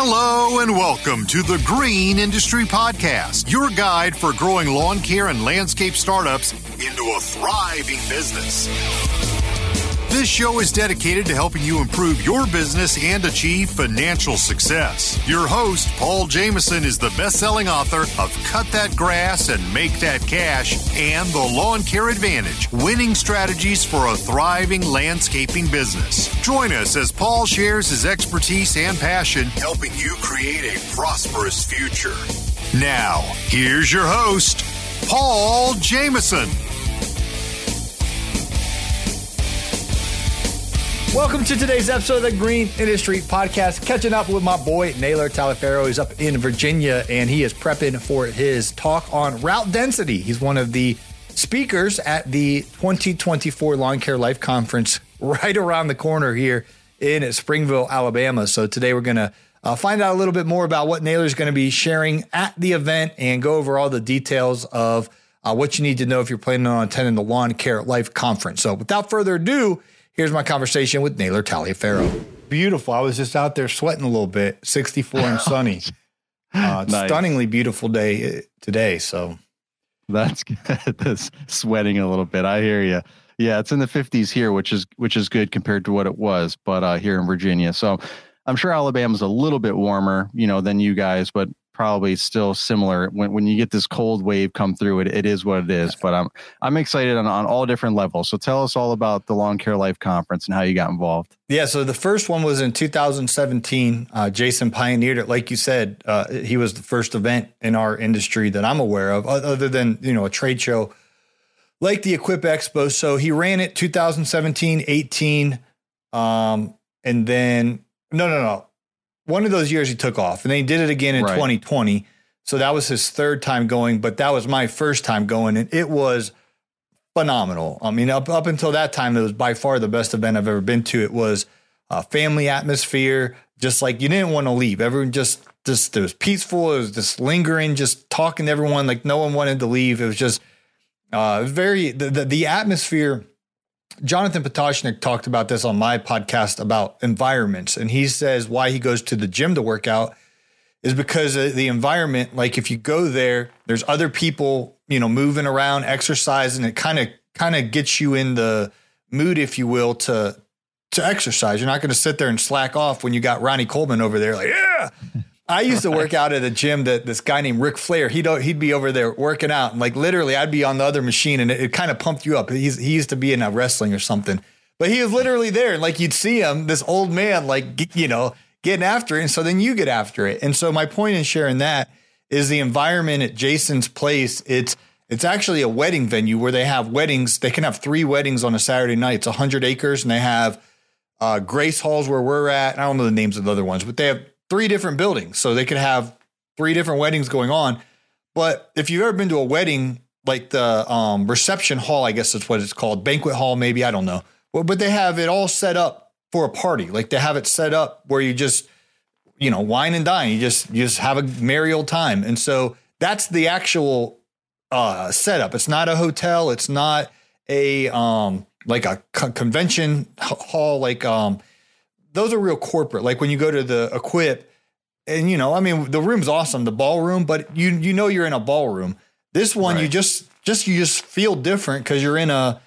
Hello and welcome to the Green Industry Podcast, your guide for growing lawn care and landscape startups into a thriving business. This show is dedicated to helping you improve your business and achieve financial success. Your host, Paul Jamison, is the best selling author of Cut That Grass and Make That Cash and The Lawn Care Advantage Winning Strategies for a Thriving Landscaping Business. Join us as Paul shares his expertise and passion, helping you create a prosperous future. Now, here's your host, Paul Jamison. Welcome to today's episode of the Green Industry Podcast. Catching up with my boy Naylor Taliaferro. He's up in Virginia and he is prepping for his talk on route density. He's one of the speakers at the 2024 Lawn Care Life Conference right around the corner here in Springville, Alabama. So today we're going to uh, find out a little bit more about what Naylor's going to be sharing at the event and go over all the details of uh, what you need to know if you're planning on attending the Lawn Care Life Conference. So without further ado, Here's my conversation with Naylor Taliaferro. Beautiful. I was just out there sweating a little bit, 64 and sunny. Uh, nice. Stunningly beautiful day uh, today. So that's good. That's sweating a little bit. I hear you. Yeah, it's in the 50s here, which is which is good compared to what it was, but uh, here in Virginia. So I'm sure Alabama's a little bit warmer, you know, than you guys, but probably still similar. When when you get this cold wave come through, it, it is what it is. But I'm I'm excited on, on all different levels. So tell us all about the Lawn Care Life Conference and how you got involved. Yeah, so the first one was in 2017. Uh, Jason pioneered it, like you said. Uh, he was the first event in our industry that I'm aware of, other than you know a trade show like the Equip Expo. So he ran it 2017, 18, um, and then no, no, no one of those years he took off, and then he did it again in right. 2020. So that was his third time going, but that was my first time going, and it was phenomenal. I mean, up up until that time, it was by far the best event I've ever been to. It was a family atmosphere, just like you didn't want to leave. Everyone just just it was peaceful. It was just lingering, just talking to everyone. Like no one wanted to leave. It was just uh, very the, the, the atmosphere Jonathan Potoshnik talked about this on my podcast about environments, and he says why he goes to the gym to work out is because the environment. Like if you go there, there's other people, you know, moving around, exercising. It kind of kind of gets you in the mood, if you will, to to exercise. You're not going to sit there and slack off when you got Ronnie Coleman over there, like yeah. I used to work out at a gym that this guy named Ric Flair, he'd, he'd be over there working out. And like literally, I'd be on the other machine and it, it kind of pumped you up. He's, he used to be in a wrestling or something, but he was literally there. And like you'd see him, this old man, like, you know, getting after it. And so then you get after it. And so my point in sharing that is the environment at Jason's place. It's, it's actually a wedding venue where they have weddings. They can have three weddings on a Saturday night. It's 100 acres and they have uh, Grace Halls where we're at. I don't know the names of the other ones, but they have three different buildings. So they could have three different weddings going on. But if you've ever been to a wedding, like the um, reception hall, I guess that's what it's called, banquet hall, maybe, I don't know. Well, but they have it all set up for a party. Like they have it set up where you just, you know, wine and dine. You just you just have a merry old time. And so that's the actual uh, setup. It's not a hotel. It's not a um, like a co- convention hall. Like um, those are real corporate. Like when you go to the Equip, and you know, I mean, the room's awesome, the ballroom, but you you know you're in a ballroom. This one, right. you just just you just feel different because you're in a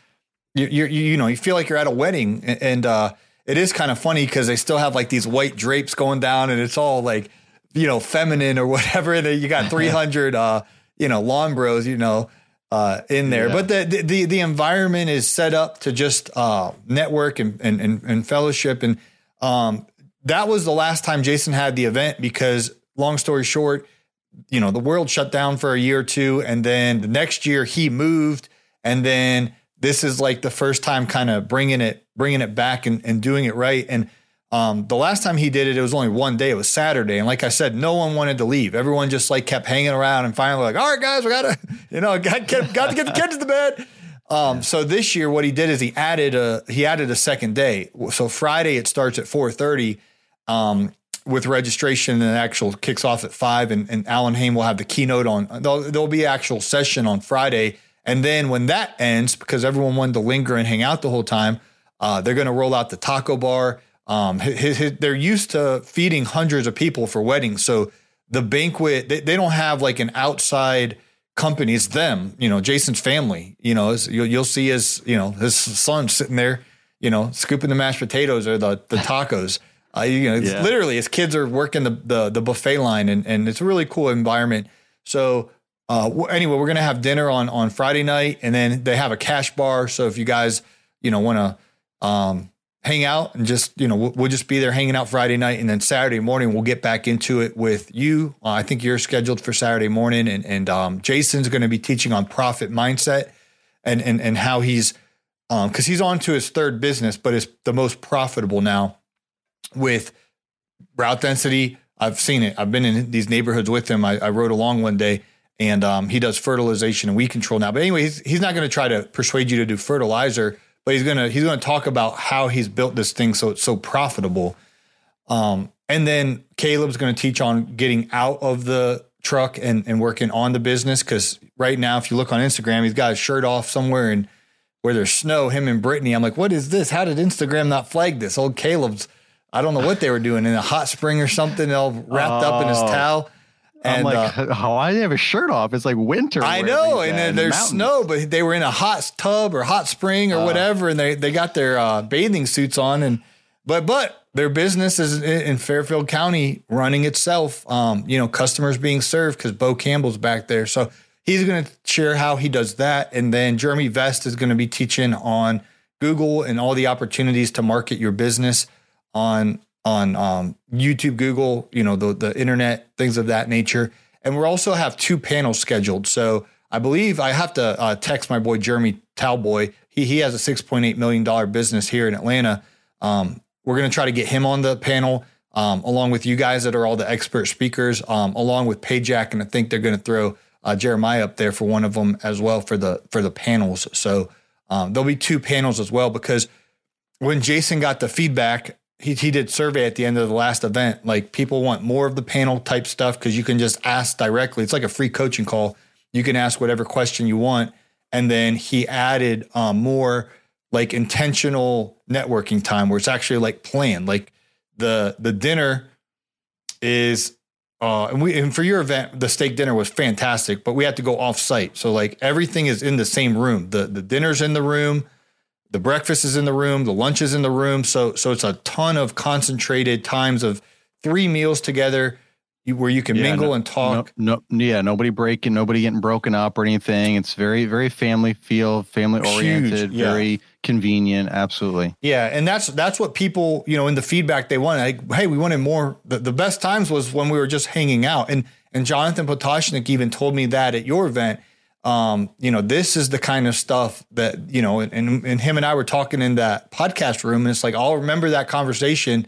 you you you know you feel like you're at a wedding, and uh, it is kind of funny because they still have like these white drapes going down, and it's all like you know feminine or whatever. And you got 300 uh, you know lawn bros, you know. Uh, in there, yeah. but the, the the environment is set up to just uh, network and, and and and fellowship, and um, that was the last time Jason had the event because, long story short, you know, the world shut down for a year or two. And then the next year he moved. And then this is like the first time kind of bringing it bringing it back and, and doing it right. And um, the last time he did it, it was only one day. It was Saturday, and like I said, no one wanted to leave. Everyone just like kept hanging around, and finally, like, all right, guys, we gotta, you know, got, got to get the kids to bed. Um, so this year, what he did is he added a he added a second day. So Friday it starts at four thirty. Um, with registration and actual kicks off at five and, and Allyn Hane will have the keynote on there'll, there'll be actual session on Friday and then when that ends because everyone wanted to linger and hang out the whole time uh, they're going to roll out the taco bar um, his, his, they're used to feeding hundreds of people for weddings so the banquet they, they don't have like an outside company it's them you know Jason's family you know you'll, you'll see his you know his son sitting there you know scooping the mashed potatoes or the, the tacos uh, you know, yeah. literally his kids are working the, the, the buffet line and, and it's a really cool environment. So uh, anyway, we're gonna have dinner on on Friday night, and then they have a cash bar. So if you guys you know want to um, hang out and just you know we'll, we'll, just be there hanging out Friday night, and then Saturday morning we'll get back into it with you. Uh, I think you're scheduled for Saturday morning, and and um, Jason's going to be teaching on profit mindset and and and how he's because um, he's on to his third business, but it's the most profitable now with route density. I've seen it. I've been in these neighborhoods with him. I, I rode along one day and um, he does fertilization and weed control now. But anyway, he's, he's not going to try to persuade you to do fertilizer, but he's gonna he's gonna talk about how he's built this thing so it's so profitable. Um, and then Caleb's going to teach on getting out of the truck and, and working on the business because right now, if you look on Instagram, he's got his shirt off somewhere and where there's snow. Him and Brittany, I'm like, what is this? How did Instagram not flag this? Old Caleb's I don't know what they were doing in a hot spring or something, all wrapped oh. up in his oh. towel. And I'm like, uh, how I have a shirt off? It's like winter. I know, and then there's snow, but they were in a hot tub or hot spring or uh, whatever, and they they got their uh, bathing suits on, and but but their business is in Fairfield County running itself. Um, you know, customers being served because Bo Campbell's back there, so he's going to share how he does that, and then Jeremy Vest is going to be teaching on Google and all the opportunities to market your business on on um, YouTube, Google, you know, the the internet, things of that nature. And we also have two panels scheduled. So I believe I have to uh, text my boy Jeremy Talboy. He he has a six point eight million dollar business here in Atlanta. Um, we're going to try to get him on the panel um, along with you guys that are all the expert speakers, um, along with Pajak, and I think they're going to throw uh, Jeremiah up there for one of them as well for the for the panels. So um, there'll be two panels as well because when Jason got the feedback he, he did survey at the end of the last event. Like people want more of the panel type stuff because you can just ask directly. It's like a free coaching call. You can ask whatever question you want. And then he added um, more like intentional networking time where it's actually like planned. Like the the dinner is uh, and we and for your event, the steak dinner was fantastic, but we had to go off site. So like everything is in the same room. The the dinner's in the room the breakfast is in the room, the lunch is in the room. So so it's a ton of concentrated times of three meals together where you can yeah, mingle no, and talk. No, no, yeah, nobody breaking, nobody getting broken up or anything. It's very, very family feel, family oriented, yeah. very convenient. Absolutely. Yeah, and that's that's what people, you know, in the feedback they wanted. Like, hey, we wanted more. The, the best times was when we were just hanging out. And and Jonathan Potoshnik even told me that at your event um, you know, this is the kind of stuff that, you know, and, and him and I were talking in that podcast room, and it's like, I'll remember that conversation,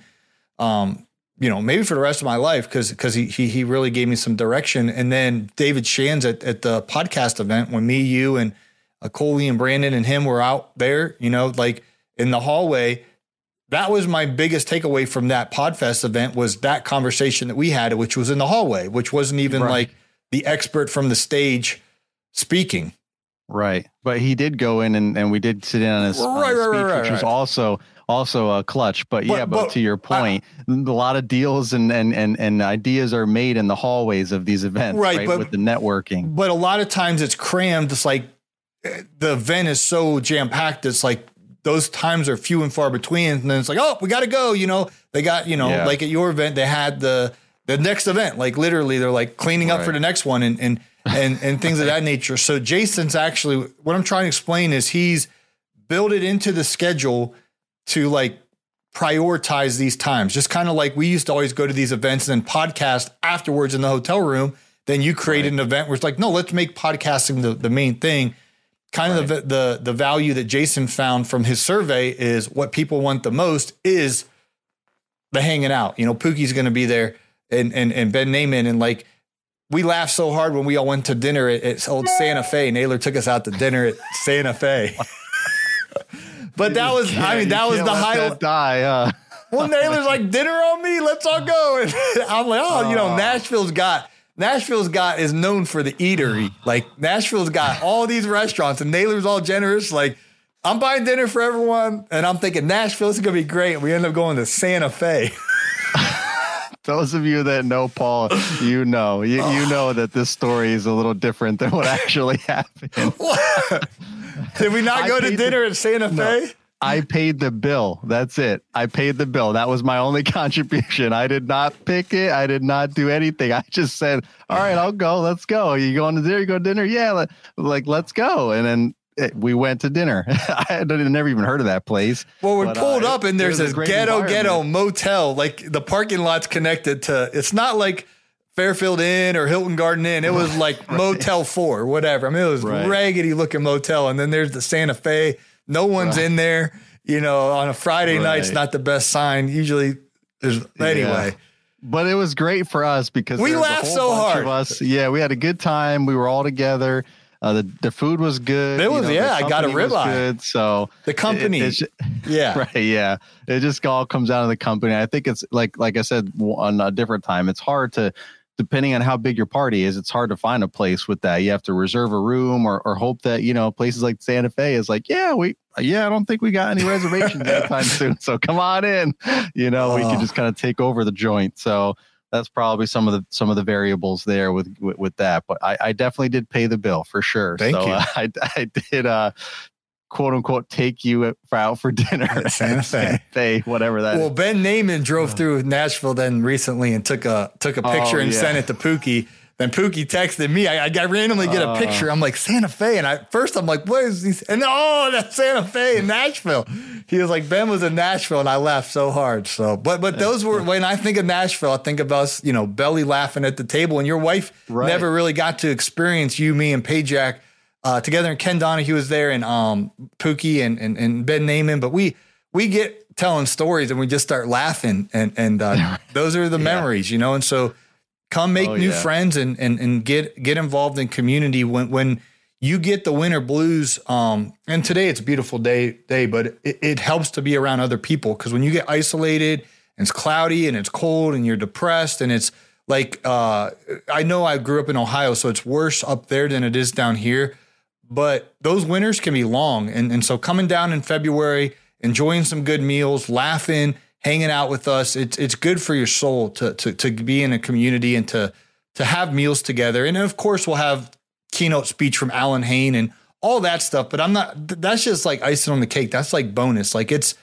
um, you know, maybe for the rest of my life, because because he, he he really gave me some direction. And then David Shands at, at the podcast event when me, you, and uh, Coley and Brandon and him were out there, you know, like in the hallway. That was my biggest takeaway from that Podfest event was that conversation that we had, which was in the hallway, which wasn't even right. like the expert from the stage speaking. Right. But he did go in and, and we did sit in on his, right, on his speech, right, right, which was also also a clutch. But, but yeah, but, but, to your point, I, a lot of deals and, and and and ideas are made in the hallways of these events, right? right but, with the networking. But a lot of times it's crammed. It's like eh, the event is so jam packed. It's like those times are few and far between. And then it's like, oh, we got to go. You know, they got you know, yeah. like at your event, they had the the next event. Like literally, they're like cleaning up for the next one, and and and and things of that nature. So Jason's actually what I'm trying to explain is he's built it into the schedule to like prioritize these times. Just kind of like we used to always go to these events and then podcast afterwards in the hotel room. Then you created right. an event where it's like, no, let's make podcasting the, the main thing. kind of the, the the value that Jason found from his survey is what people want the most is the hanging out. You know, Pookie's going to be there, and and and Ben Naaman, and like we laughed so hard when we all went to dinner at, at old Santa Fe. Naylor took us out to dinner at Santa Fe. but that was, I mean, that was the highlight. Die. Uh. well, Naylor's like dinner on me. Let's all go. And I'm like, oh, you know, Nashville's got Nashville's got is known for the eatery. Like Nashville's got all these restaurants, and Naylor's all generous. Like I'm buying dinner for everyone, and I'm thinking Nashville is gonna be great. And we end up going to Santa Fe. Those of you that know Paul, you know, you, oh. you know that this story is a little different than what actually happened. Did we not go to dinner the, at Santa Fe? No. I paid the bill. That's it. I paid the bill. That was my only contribution. I did not pick it. I did not do anything. I just said, "All right, I'll go. Let's go. You going to dinner? You go to dinner? Yeah, like let's go." And then we went to dinner. I had never even heard of that place. Well, we pulled uh, up and there's this ghetto ghetto motel. Like the parking lot's connected to. It's not like Fairfield Inn or Hilton Garden Inn. It was like right. Motel Four, whatever. I mean, it was right. raggedy looking motel. And then there's the Santa Fe no one's right. in there. You know, on a Friday night's not the best sign. Usually, there's anyway. Yeah. But it was great for us because we laughed so hard. Of us. Yeah, we had a good time. We were all together. Uh, the the food was good. It was you know, yeah. I got a ribeye. Good. So the company, it, yeah, right, yeah. It just all comes out of the company. I think it's like like I said on a different time. It's hard to depending on how big your party is, it's hard to find a place with that. You have to reserve a room or, or hope that, you know, places like Santa Fe is like, yeah, we, yeah, I don't think we got any reservations anytime soon. So come on in, you know, we can just kind of take over the joint. So that's probably some of the, some of the variables there with, with, with that, but I, I definitely did pay the bill for sure. Thank so, you. Uh, I, I did, uh, quote unquote take you out for dinner at Santa Fe. Fe, whatever that well, is. Ben Naaman drove through Nashville then recently and took a took a picture oh, and yeah. sent it to Pookie. Then Pookie texted me. I, I randomly get a uh. picture. I'm like Santa Fe, and I first I'm like, what is this? And oh, that's Santa Fe in Nashville. He was like, Ben was in Nashville, and I laughed so hard. So, but but those were when I think of Nashville, I think of us, you know, belly laughing at the table, and your wife right. never really got to experience you, me, and Pajak uh, together. And Ken Donahue was there, and um, Pookie and, and and Ben Naaman. But we we get telling stories, and we just start laughing, and and uh, those are the yeah. memories, you know. And so, come make oh, new yeah. friends and and and get get involved in community when when you get the winter blues. Um, and today it's a beautiful day day, but it, it helps to be around other people because when you get isolated and it's cloudy and it's cold and you're depressed and it's like uh, I know I grew up in Ohio, so it's worse up there than it is down here but those winters can be long. And, and so coming down in February, enjoying some good meals, laughing, hanging out with us, it's it's good for your soul to to to be in a community and to to have meals together. And of course we'll have keynote speech from Allyn Hane and all that stuff. But I'm not that's just like icing on the cake. That's like bonus. Like it's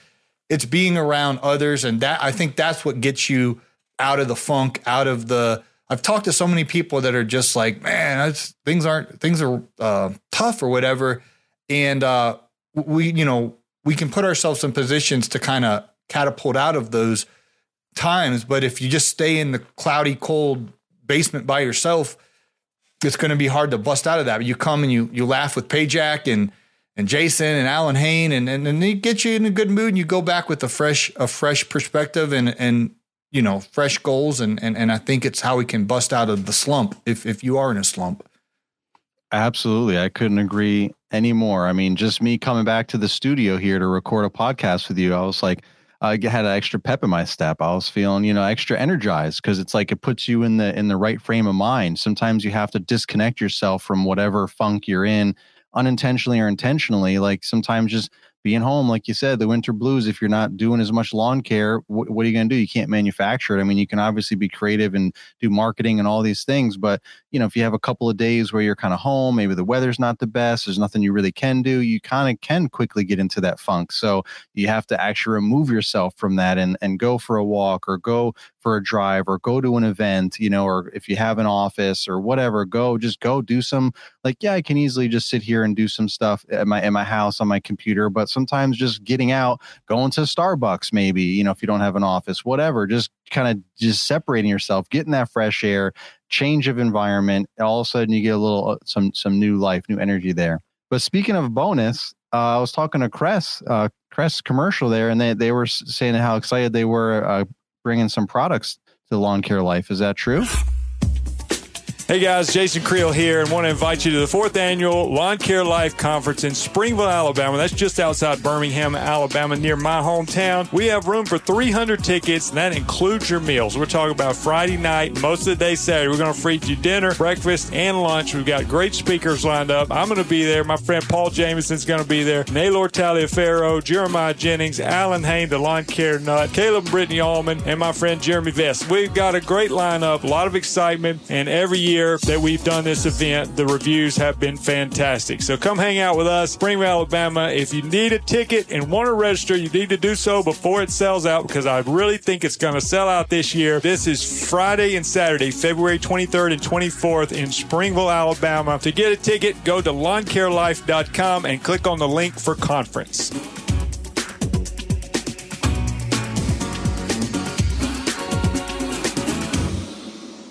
it's being around others. And that I think that's what gets you out of the funk, out of the I've talked to so many people that are just like, man, things aren't things are uh, tough or whatever, and uh, we, you know, we can put ourselves in positions to kind of catapult out of those times. But if you just stay in the cloudy, cold basement by yourself, it's going to be hard to bust out of that. But you come and you you laugh with Pajak and and Jason and Allyn Hane, and and, and they get you in a good mood, and you go back with a fresh a fresh perspective and and you know, fresh goals. And, and, and I think it's how we can bust out of the slump if, if you are in a slump. Absolutely. I couldn't agree anymore. I mean, just me coming back to the studio here to record a podcast with you, I was like, I had an extra pep in my step. I was feeling, you know, extra energized because it's like it puts you in the in the right frame of mind. Sometimes you have to disconnect yourself from whatever funk you're in, unintentionally or intentionally. Like sometimes just being home, like you said, the winter blues, if you're not doing as much lawn care, wh- what are you going to do? You can't manufacture it. I mean, you can obviously be creative and do marketing and all these things, but you know, if you have a couple of days where you're kind of home, maybe the weather's not the best, there's nothing you really can do, you kind of can quickly get into that funk. So you have to actually remove yourself from that and, and go for a walk or go for a drive or go to an event, you know, or if you have an office or whatever, go just go do some like, yeah, I can easily just sit here and do some stuff at my at my house on my computer. But sometimes just getting out, going to Starbucks, maybe, you know, if you don't have an office, whatever, just kind of just separating yourself, getting that fresh air, change of environment. All of a sudden you get a little uh, some some new life, new energy there. But speaking of bonus, uh, I was talking to Kress, uh, Kress commercial there, and they they were saying how excited they were uh, bringing some products to Lawn Care Life. Is that true? Hey guys, Jason Creel here, and want to invite you to the fourth annual Lawn Care Life Conference in Springville, Alabama. That's just outside Birmingham, Alabama, near my hometown. We have room for 300 tickets, and that includes your meals. We're talking about Friday night, most of the day Saturday. We're going to feed you dinner, breakfast, and lunch. We've got great speakers lined up. I'm going to be there. My friend Paul Jamison's going to be there. Naylor Taliaferro, Jeremiah Jennings, Allyn Hane, the Lawn Care Nut, Caleb Brittany Allman, and my friend Jeremy Vest. We've got a great lineup, a lot of excitement, and every year year that we've done this event, the reviews have been fantastic. So come hang out with us, Springville, Alabama. If you need a ticket and want to register, you need to do so before it sells out because I really think it's going to sell out this year. This is Friday and Saturday, February 23rd and 24th in Springville, Alabama. To get a ticket, go to lawncarelife.com and click on the link for conference.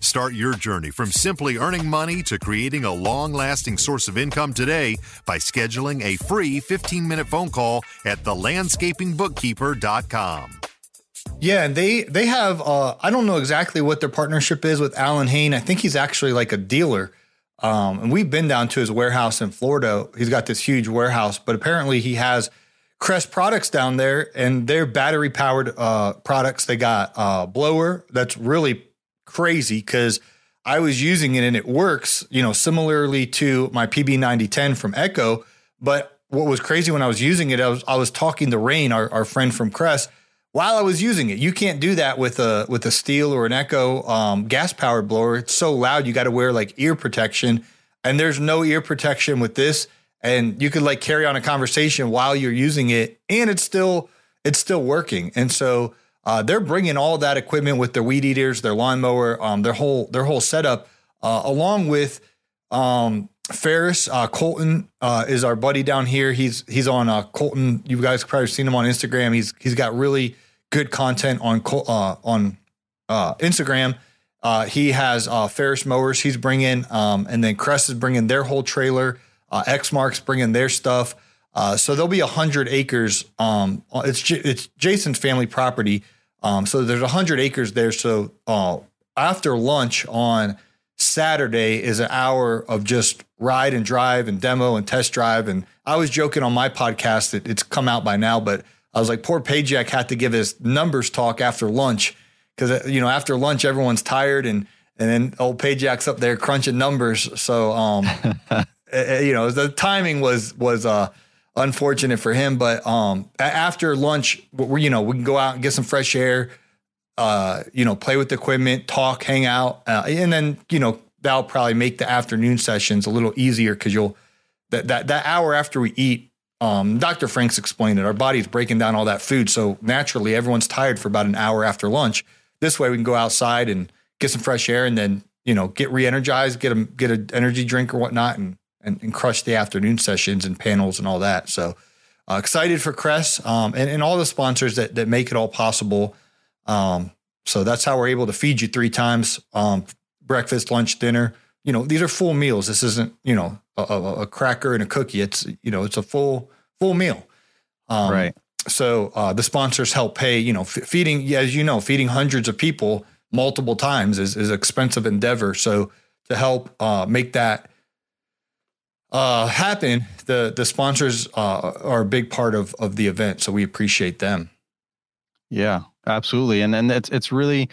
Start your journey from simply earning money to creating a long lasting source of income today by scheduling a free 15 minute phone call at thelandscapingbookkeeper.com. Yeah, and they they have uh, I don't know exactly what their partnership is with Allyn Hane. I think he's actually like a dealer. Um, and we've been down to his warehouse in Florida. He's got this huge warehouse, but apparently he has Kress products down there, and they're battery powered uh, products. They got a uh, blower that's really crazy because I was using it and it works, you know, similarly to my PB9010 from Echo. But what was crazy when I was using it, I was I was talking to Rain, our, our friend from Kress, while I was using it. You can't do that with a with a Stihl or an Echo um, gas powered blower. It's so loud, you got to wear like ear protection, and there's no ear protection with this. And you could like carry on a conversation while you're using it, and it's still it's still working. And so uh, they're bringing all that equipment with their weed eaters, their lawnmower, um, their whole their whole setup, uh, along with um, Ferris uh, Colton uh, is our buddy down here. He's he's on uh, Colton. You guys probably seen him on Instagram. He's he's got really good content on uh, on Instagram. he has Ferris mowers. He's bringing, um, and then Kress is bringing their whole trailer. Exmark's bringing their stuff. so there'll be hundred acres. Um, it's it's Jason's family property um, so there's 100 acres there. So uh, after lunch on Saturday is an hour of just ride and drive and demo and test drive. And I was joking on my podcast that it's come out by now, but I was like, poor Pajak had to give his numbers talk after lunch because uh, you know after lunch everyone's tired and and then old Pajak's up there crunching numbers. So um, eh, eh, you know the timing was was uh unfortunate for him. But um, after lunch, we you know we can go out and get some fresh air, uh, you know, play with the equipment, talk, hang out, uh, and then you know that'll probably make the afternoon sessions a little easier because you'll that that that hour after we eat. Um, Dr. Franks explained it. Our body's breaking down all that food, so naturally everyone's tired for about an hour after lunch. This way, we can go outside and get some fresh air, and then you know get re-energized, get a get an energy drink or whatnot, and and, and crush the afternoon sessions and panels and all that. So uh, excited for Kress um, and, and all the sponsors that, that make it all possible. Um, so that's how we're able to feed you three times um, breakfast, lunch, dinner. You know, these are full meals. This isn't, you know, a, a, a cracker and a cookie. It's, you know, it's a full, full meal. Um, right. So uh, the sponsors help pay, you know, f- feeding, as you know, feeding hundreds of people multiple times is, is expensive endeavor. So to help uh, make that uh, happen, the the sponsors uh, are a big part of of the event, so we appreciate them. Yeah, absolutely, and and it's it's really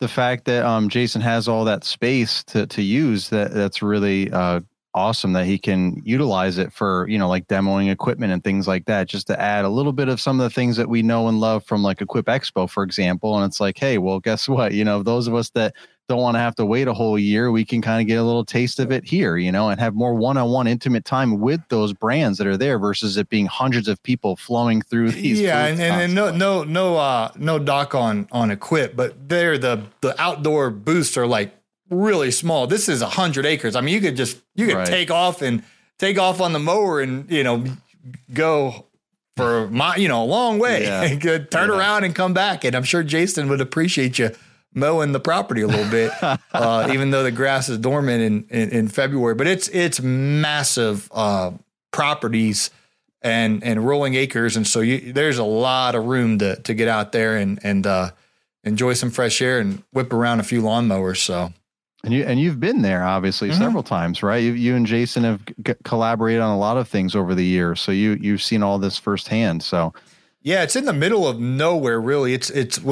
the fact that um, Jason has all that space to to use that that's really uh, awesome that he can utilize it for you know like demoing equipment and things like that just to add a little bit of some of the things that we know and love from like equip expo for example and it's like hey well guess what you know those of us that don't want to have to wait a whole year we can kind of get a little taste of it here you know and have more one-on-one intimate time with those brands that are there versus it being hundreds of people flowing through these yeah and, and, and, no no no uh no doc on on equip but they're the the outdoor booths are like really small. This is a hundred acres. I mean, you could just you could right. take off and take off on the mower and you know go for my you know a long way. Yeah. could turn yeah. around and come back. And I'm sure Jason would appreciate you mowing the property a little bit, uh, even though the grass is dormant in, in, in February. But it's it's massive uh, properties and and rolling acres, and so you, there's a lot of room to to get out there and and uh, enjoy some fresh air and whip around a few lawnmowers. So and you and you've been there obviously mm-hmm. several times, right? You, you and Jason have g- collaborated on a lot of things over the years, so you you've seen all this firsthand. So, yeah, it's in the middle of nowhere. Really, it's it's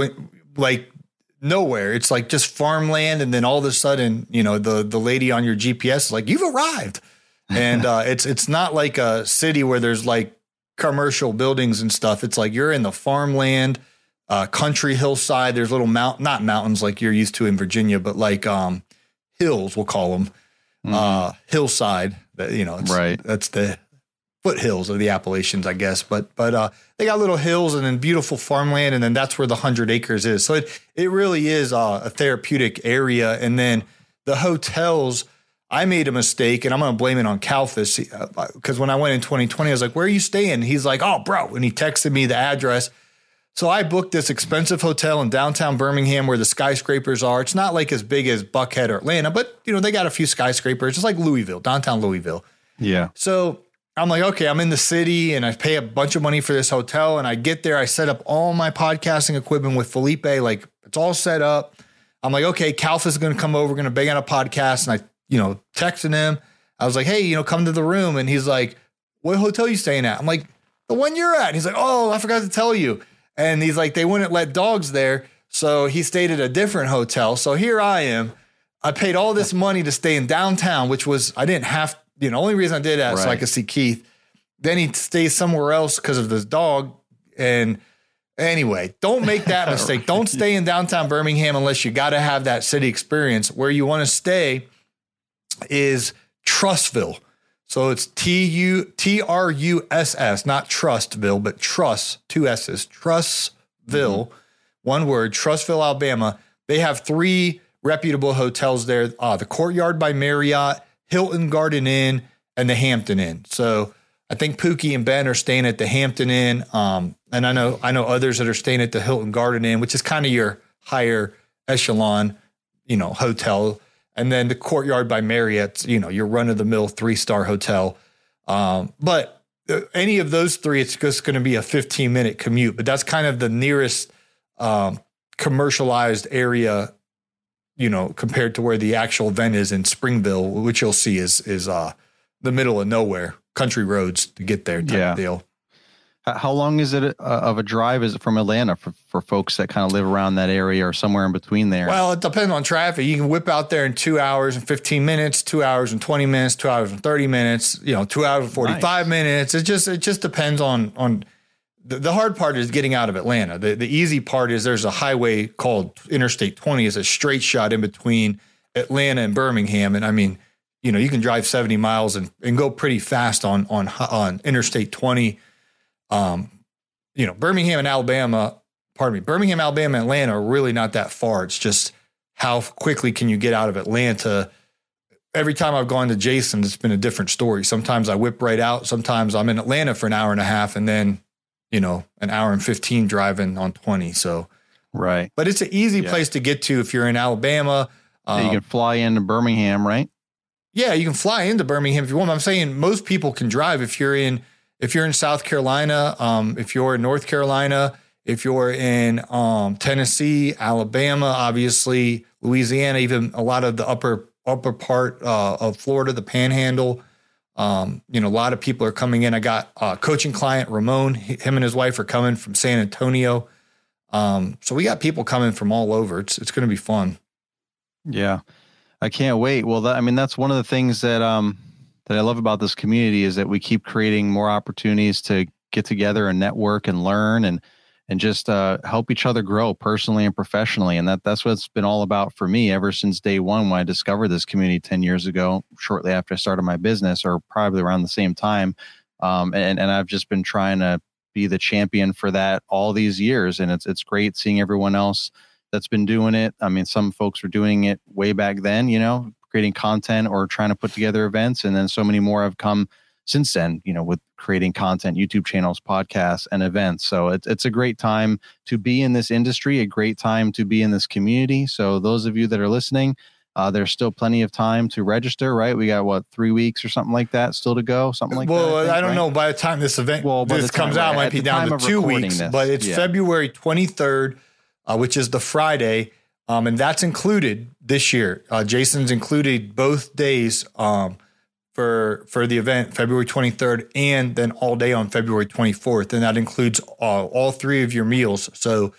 like nowhere. It's like just farmland, and then all of a sudden, you know, the the lady on your GPS is like, "You've arrived," and uh, it's it's not like a city where there's like commercial buildings and stuff. It's like you're in the farmland, uh, country hillside. There's little mount, not mountains like you're used to in Virginia, but like um, hills, we'll call them, mm-hmm. uh, hillside. That you know, right. That's the foothills of the Appalachians, I guess. But but uh, they got little hills and then beautiful farmland, and then that's where the hundred acres is. So it it really is uh, a therapeutic area. And then the hotels. I made a mistake, and I'm going to blame it on Kalfas because uh, when I went in 2020, I was like, "Where are you staying?" He's like, "Oh, bro," and he texted me the address. So I booked this expensive hotel in downtown Birmingham where the skyscrapers are. It's not like as big as Buckhead or Atlanta, but you know, they got a few skyscrapers. It's like Louisville, downtown Louisville. Yeah. So I'm like, okay, I'm in the city and I pay a bunch of money for this hotel. And I get there, I set up all my podcasting equipment with Felipe, like it's all set up. I'm like, okay, Kalfas gonna come over, gonna bang on a podcast. And I, you know, texting him. I was like, hey, you know, come to the room. And he's like, what hotel you staying at? I'm like, the one you're at. And he's like, oh, I forgot to tell you. And he's like, they wouldn't let dogs there. So he stayed at a different hotel. So here I am. I paid all this money to stay in downtown, which was, I didn't have, you know, only reason I did that right. so I could see Keith. Then he stays somewhere else because of this dog. And anyway, don't make that mistake. Don't stay in downtown Birmingham unless you got to have that city experience. Where you want to stay is Trussville. So it's T U T R U S S, not Trustville, but Truss, two S's, Trussville, mm-hmm. one word, Trussville, Alabama. They have three reputable hotels there uh, the Courtyard by Marriott, Hilton Garden Inn, and the Hampton Inn. So I think Pookie and Ben are staying at the Hampton Inn. Um, and I know I know others that are staying at the Hilton Garden Inn, which is kind of your higher echelon, you know, hotel and then the Courtyard by Marriott, you know, your run of the mill three star hotel. Um, but uh, any of those three, it's just going to be a 15 minute commute. But that's kind of the nearest um, commercialized area, you know, compared to where the actual event is in Springville, which you'll see is is uh, the middle of nowhere, country roads to get there type yeah. deal. How long is it uh, of a drive? Is it from Atlanta for, for folks that kind of live around that area or somewhere in between there? Well, it depends on traffic. You can whip out there in two hours and 15 minutes, two hours and 20 minutes, two hours and 30 minutes, you know, two hours and 45 nice. minutes. It just, it just depends on, on the, the hard part is getting out of Atlanta. The, the easy part is there's a highway called Interstate 20 is a straight shot in between Atlanta and Birmingham. And I mean, you know, you can drive 70 miles and, and go pretty fast on, on, on Interstate 20 um, you know, Birmingham and Alabama, pardon me, Birmingham, Alabama, Atlanta are really not that far. It's just how quickly can you get out of Atlanta? Every time I've gone to Jason, it's been a different story. Sometimes I whip right out. Sometimes I'm in Atlanta for an hour and a half and then, you know, an hour and 15 driving on 20. So, right. But it's an easy yeah. place to get to if you're in Alabama. Um, you can fly into Birmingham, right? Yeah, you can fly into Birmingham if you want. I'm saying most people can drive if you're in if you're in South Carolina, um, if you're in North Carolina, if you're in um, Tennessee, Alabama, obviously Louisiana, even a lot of the upper upper part uh, of Florida, the Panhandle. Um, you know, a lot of people are coming in. I got a coaching client Ramon. Him and his wife are coming from San Antonio. Um, so we got people coming from all over. It's it's going to be fun. Yeah, I can't wait. Well, that, I mean, that's one of the things that um, that I love about this community is that we keep creating more opportunities to get together and network and learn and and just uh, help each other grow personally and professionally. And that that's what it's been all about for me ever since day one when I discovered this community 10 years ago, shortly after I started my business, or probably around the same time. Um, and, and I've just been trying to be the champion for that all these years. And it's, it's great seeing everyone else that's been doing it. I mean, some folks were doing it way back then, you know, creating content or trying to put together events. And then so many more have come since then, you know, with creating content, YouTube channels, podcasts, and events. So it's it's a great time to be in this industry, a great time to be in this community. So those of you that are listening, uh, there's still plenty of time to register, right? We got what three weeks or something like that still to go, something like well, that. I, think, I don't right? know. By the time this event Well, this time- comes out, right, it might be down to two weeks. this, But it's yeah. February 23rd, uh, which is the Friday, um, and that's included this year. Uh, Jason's included both days um, for for the event, February 23rd, and then all day on February 24th, and that includes all, all three of your meals. So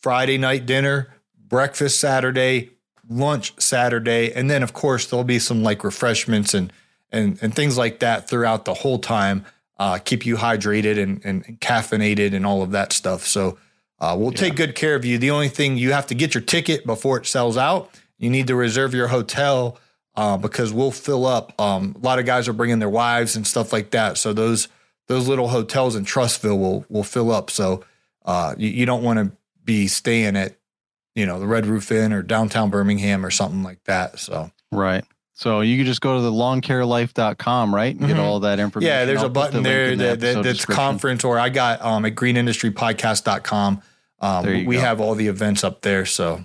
Friday night dinner, breakfast Saturday, lunch Saturday, and then of course there'll be some like refreshments and and and things like that throughout the whole time. Uh, keep you hydrated and, and, caffeinated and all of that stuff. So uh, we'll take good care of you. The only thing you have to get your ticket before it sells out. You need to reserve your hotel uh, because we'll fill up. Um, a lot of guys are bringing their wives and stuff like that. So those those little hotels in Trussville will will fill up. So uh, you, you don't want to be staying at you know the Red Roof Inn or downtown Birmingham or something like that. So Right. So you can just go to the lawncarelife.com, right? And get Mhm. all that information. yeah, there's I'll a put the button there the that, that that's conference or I got um, at greenindustrypodcast.com. Um, There you we go. have all the events up there. So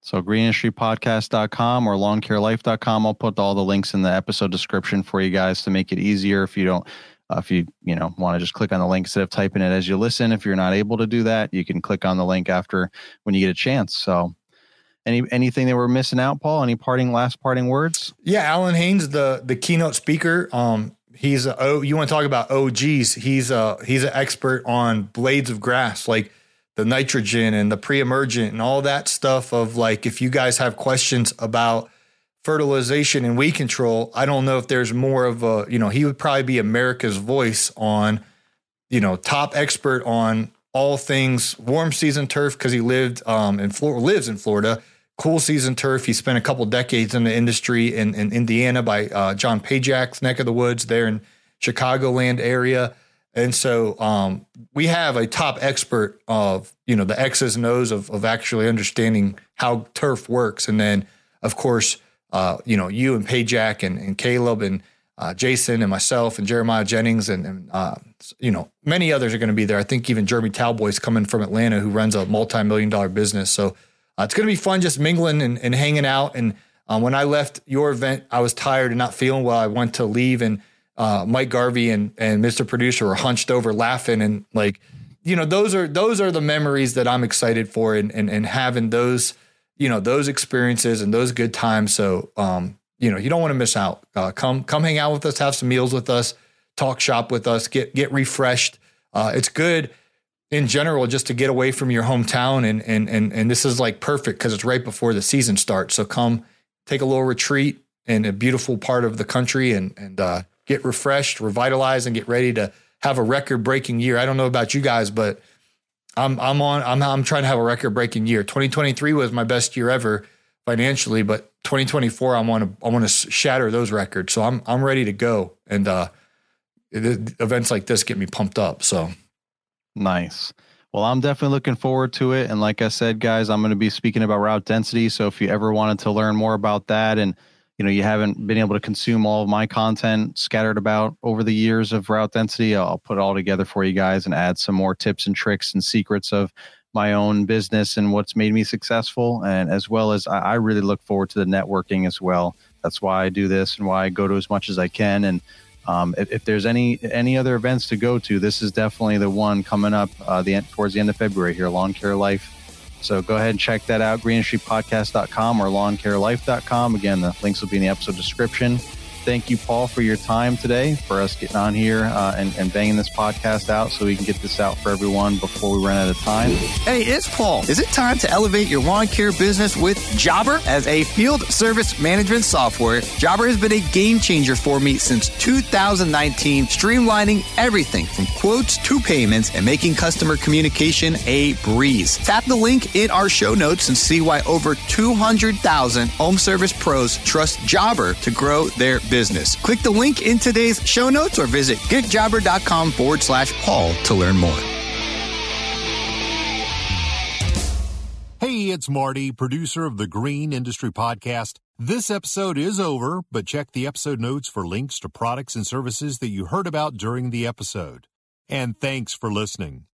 So greenindustrypodcast.com or lawncarelife.com. I'll put all the links in the episode description for you guys to make it easier if you don't uh, if you you know want to just click on the link instead of typing it as you listen. If you're not able to do that, you can click on the link after when you get a chance. So any anything that we're missing out, Paul? Any parting last parting words? Yeah, Alan Haynes, the the keynote speaker. Um, he's a, oh, you want to talk about OGs? He's a he's an expert on blades of grass, like the nitrogen and the pre-emergent and all that stuff. Of like, if you guys have questions about fertilization and weed control, I don't know if there's more of a you know he would probably be America's voice on you know top expert on all things warm season turf because he lived um in Florida lives in Florida cool season turf. He spent a couple decades in the industry in, in Indiana by uh, John Pajak's neck of the woods there in Chicagoland area. And so um, we have a top expert of, you know, the X's and O's of, of actually understanding how turf works. And then, of course, uh, you know, you and Pajak and, and Caleb and uh, Jason and myself and Jeremiah Jennings and, and uh, you know, many others are going to be there. I think even Jeremy Talboy's coming from Atlanta who runs a multi-million dollar business. So uh, it's going to be fun just mingling and, and hanging out. And um, when I left your event, I was tired and not feeling well. I went to leave, and uh, Mike Garvey and and Mr. Producer were hunched over laughing and like, you know, those are those are the memories that I'm excited for, and and and having those, you know, those experiences and those good times. So, um, you know, you don't want to miss out. Uh, come come hang out with us, have some meals with us, talk shop with us, get get refreshed. Uh, it's good in general just to get away from your hometown and and and and this is like perfect because it's right before the season starts. So come take a little retreat in a beautiful part of the country and and uh, get refreshed, revitalized, and get ready to have a record breaking year. I don't know about you guys, but I'm I'm on I'm I'm trying to have a record breaking year. 2023 was my best year ever financially, but 2024 I want to I want to shatter those records. So I'm I'm ready to go and uh events like this get me pumped up. So Nice. Well, I'm definitely looking forward to it. And like I said, guys, I'm going to be speaking about route density. So if you ever wanted to learn more about that and you know you haven't been able to consume all of my content scattered about over the years of route density, I'll put it all together for you guys and add some more tips and tricks and secrets of my own business and what's made me successful. And as well as I, I really look forward to the networking as well. That's why I do this and why I go to as much as I can. And um, if, if there's any any other events to go to, this is definitely the one coming up uh, the towards the end of February here, Lawn Care Life. So go ahead and check that out, greenindustrypodcast.com or lawncarelife.com. Again, the links will be in the episode description. Thank you, Paul, for your time today, for us getting on here uh, and, and banging this podcast out so we can get this out for everyone before we run out of time. Hey, it's Paul. Is it time to elevate your lawn care business with Jobber? As a field service management software, Jobber has been a game changer for me since 2019, streamlining everything from quotes to payments and making customer communication a breeze. Tap the link in our show notes and see why over 200,000 home service pros trust Jobber to grow their business. Click the link in today's show notes or visit getjobber.com forward slash Paul to learn more. Hey, it's Marty, producer of the Green Industry Podcast. This episode is over, but check the episode notes for links to products and services that you heard about during the episode. And thanks for listening.